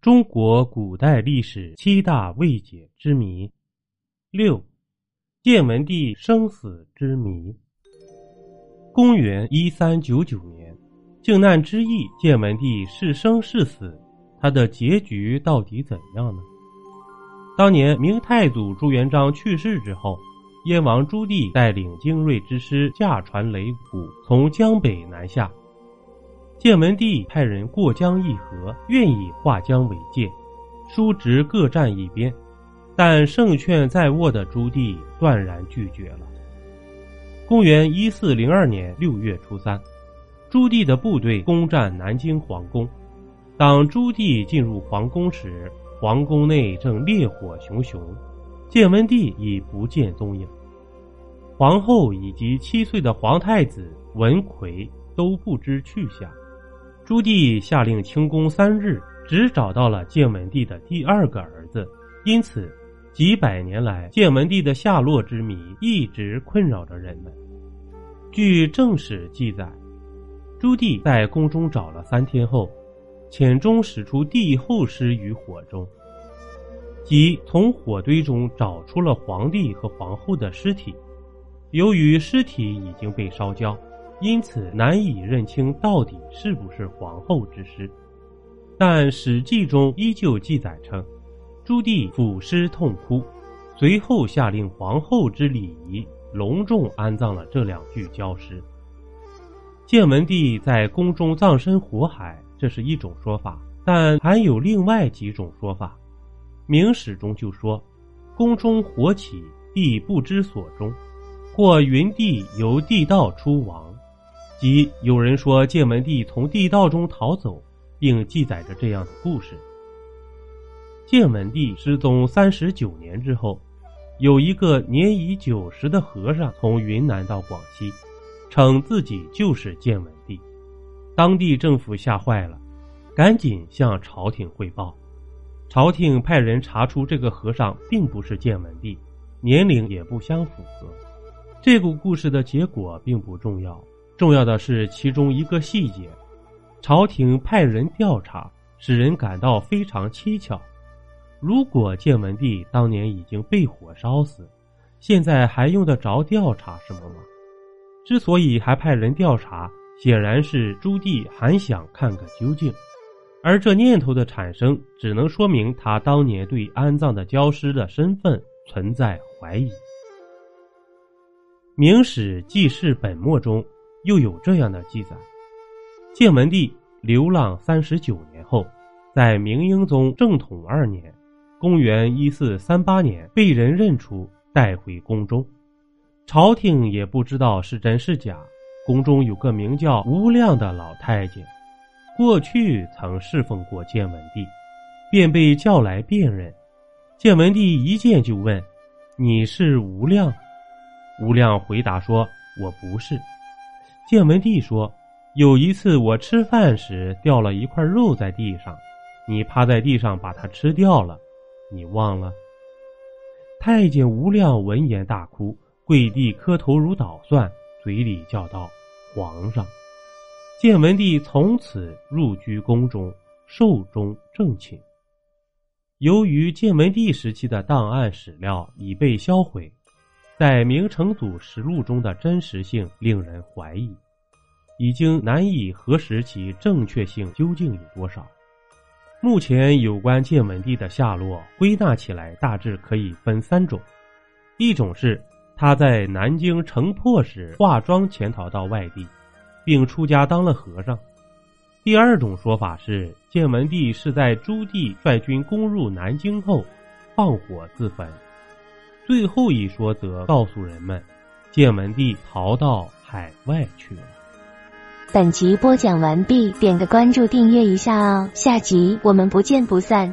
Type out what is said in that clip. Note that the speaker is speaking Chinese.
中国古代历史七大未解之谜。六，建文帝生死之谜。公元一三九九年，靖难之役，建文帝是生是死？他的结局到底怎样呢？当年明太祖朱元璋去世之后，燕王朱棣带领精锐之师驾船擂鼓，从江北南下。建文帝派人过江议和，愿意划江为界，叔侄各站一边，但胜券在握的朱棣断然拒绝了。公元一四零二年六月初三，朱棣的部队攻占南京皇宫。当朱棣进入皇宫时，皇宫内正烈火熊熊，建文帝已不见踪影，皇后以及七岁的皇太子文奎都不知去向。朱棣下令清宫三日，只找到了建文帝的第二个儿子，因此几百年来建文帝的下落之谜一直困扰着人们。据正史记载，朱棣在宫中找了三天后，遣中使出帝后尸于火中，即从火堆中找出了皇帝和皇后的尸体。由于尸体已经被烧焦。因此难以认清到底是不是皇后之尸，但《史记》中依旧记载称，朱棣抚尸痛哭，随后下令皇后之礼仪，隆重安葬了这两具焦尸。建文帝在宫中葬身火海，这是一种说法，但还有另外几种说法。《明史》中就说，宫中火起，帝不知所终，或云帝由地道出亡。即有人说建文帝从地道中逃走，并记载着这样的故事：建文帝失踪三十九年之后，有一个年已九十的和尚从云南到广西，称自己就是建文帝。当地政府吓坏了，赶紧向朝廷汇报。朝廷派人查出这个和尚并不是建文帝，年龄也不相符合。这个故事的结果并不重要。重要的是其中一个细节，朝廷派人调查，使人感到非常蹊跷。如果建文帝当年已经被火烧死，现在还用得着调查什么吗？之所以还派人调查，显然是朱棣还想看个究竟。而这念头的产生，只能说明他当年对安葬的焦尸的身份存在怀疑。《明史记事本末》中。又有这样的记载：建文帝流浪三十九年后，在明英宗正统二年（公元一四三八年）被人认出，带回宫中。朝廷也不知道是真是假。宫中有个名叫吴亮的老太监，过去曾侍奉过建文帝，便被叫来辨认。建文帝一见就问：“你是吴亮？”吴亮回答说：“我不是。”建文帝说：“有一次我吃饭时掉了一块肉在地上，你趴在地上把它吃掉了，你忘了？”太监吴亮闻言大哭，跪地磕头如捣蒜，嘴里叫道：“皇上！”建文帝从此入居宫中，寿终正寝。由于建文帝时期的档案史料已被销毁。在明成祖实录中的真实性令人怀疑，已经难以核实其正确性究竟有多少。目前有关建文帝的下落归纳起来，大致可以分三种：一种是他在南京城破时化妆潜逃到外地，并出家当了和尚；第二种说法是建文帝是在朱棣率军攻入南京后放火自焚。最后一说则告诉人们，建文帝逃到海外去了。本集播讲完毕，点个关注，订阅一下哦，下集我们不见不散。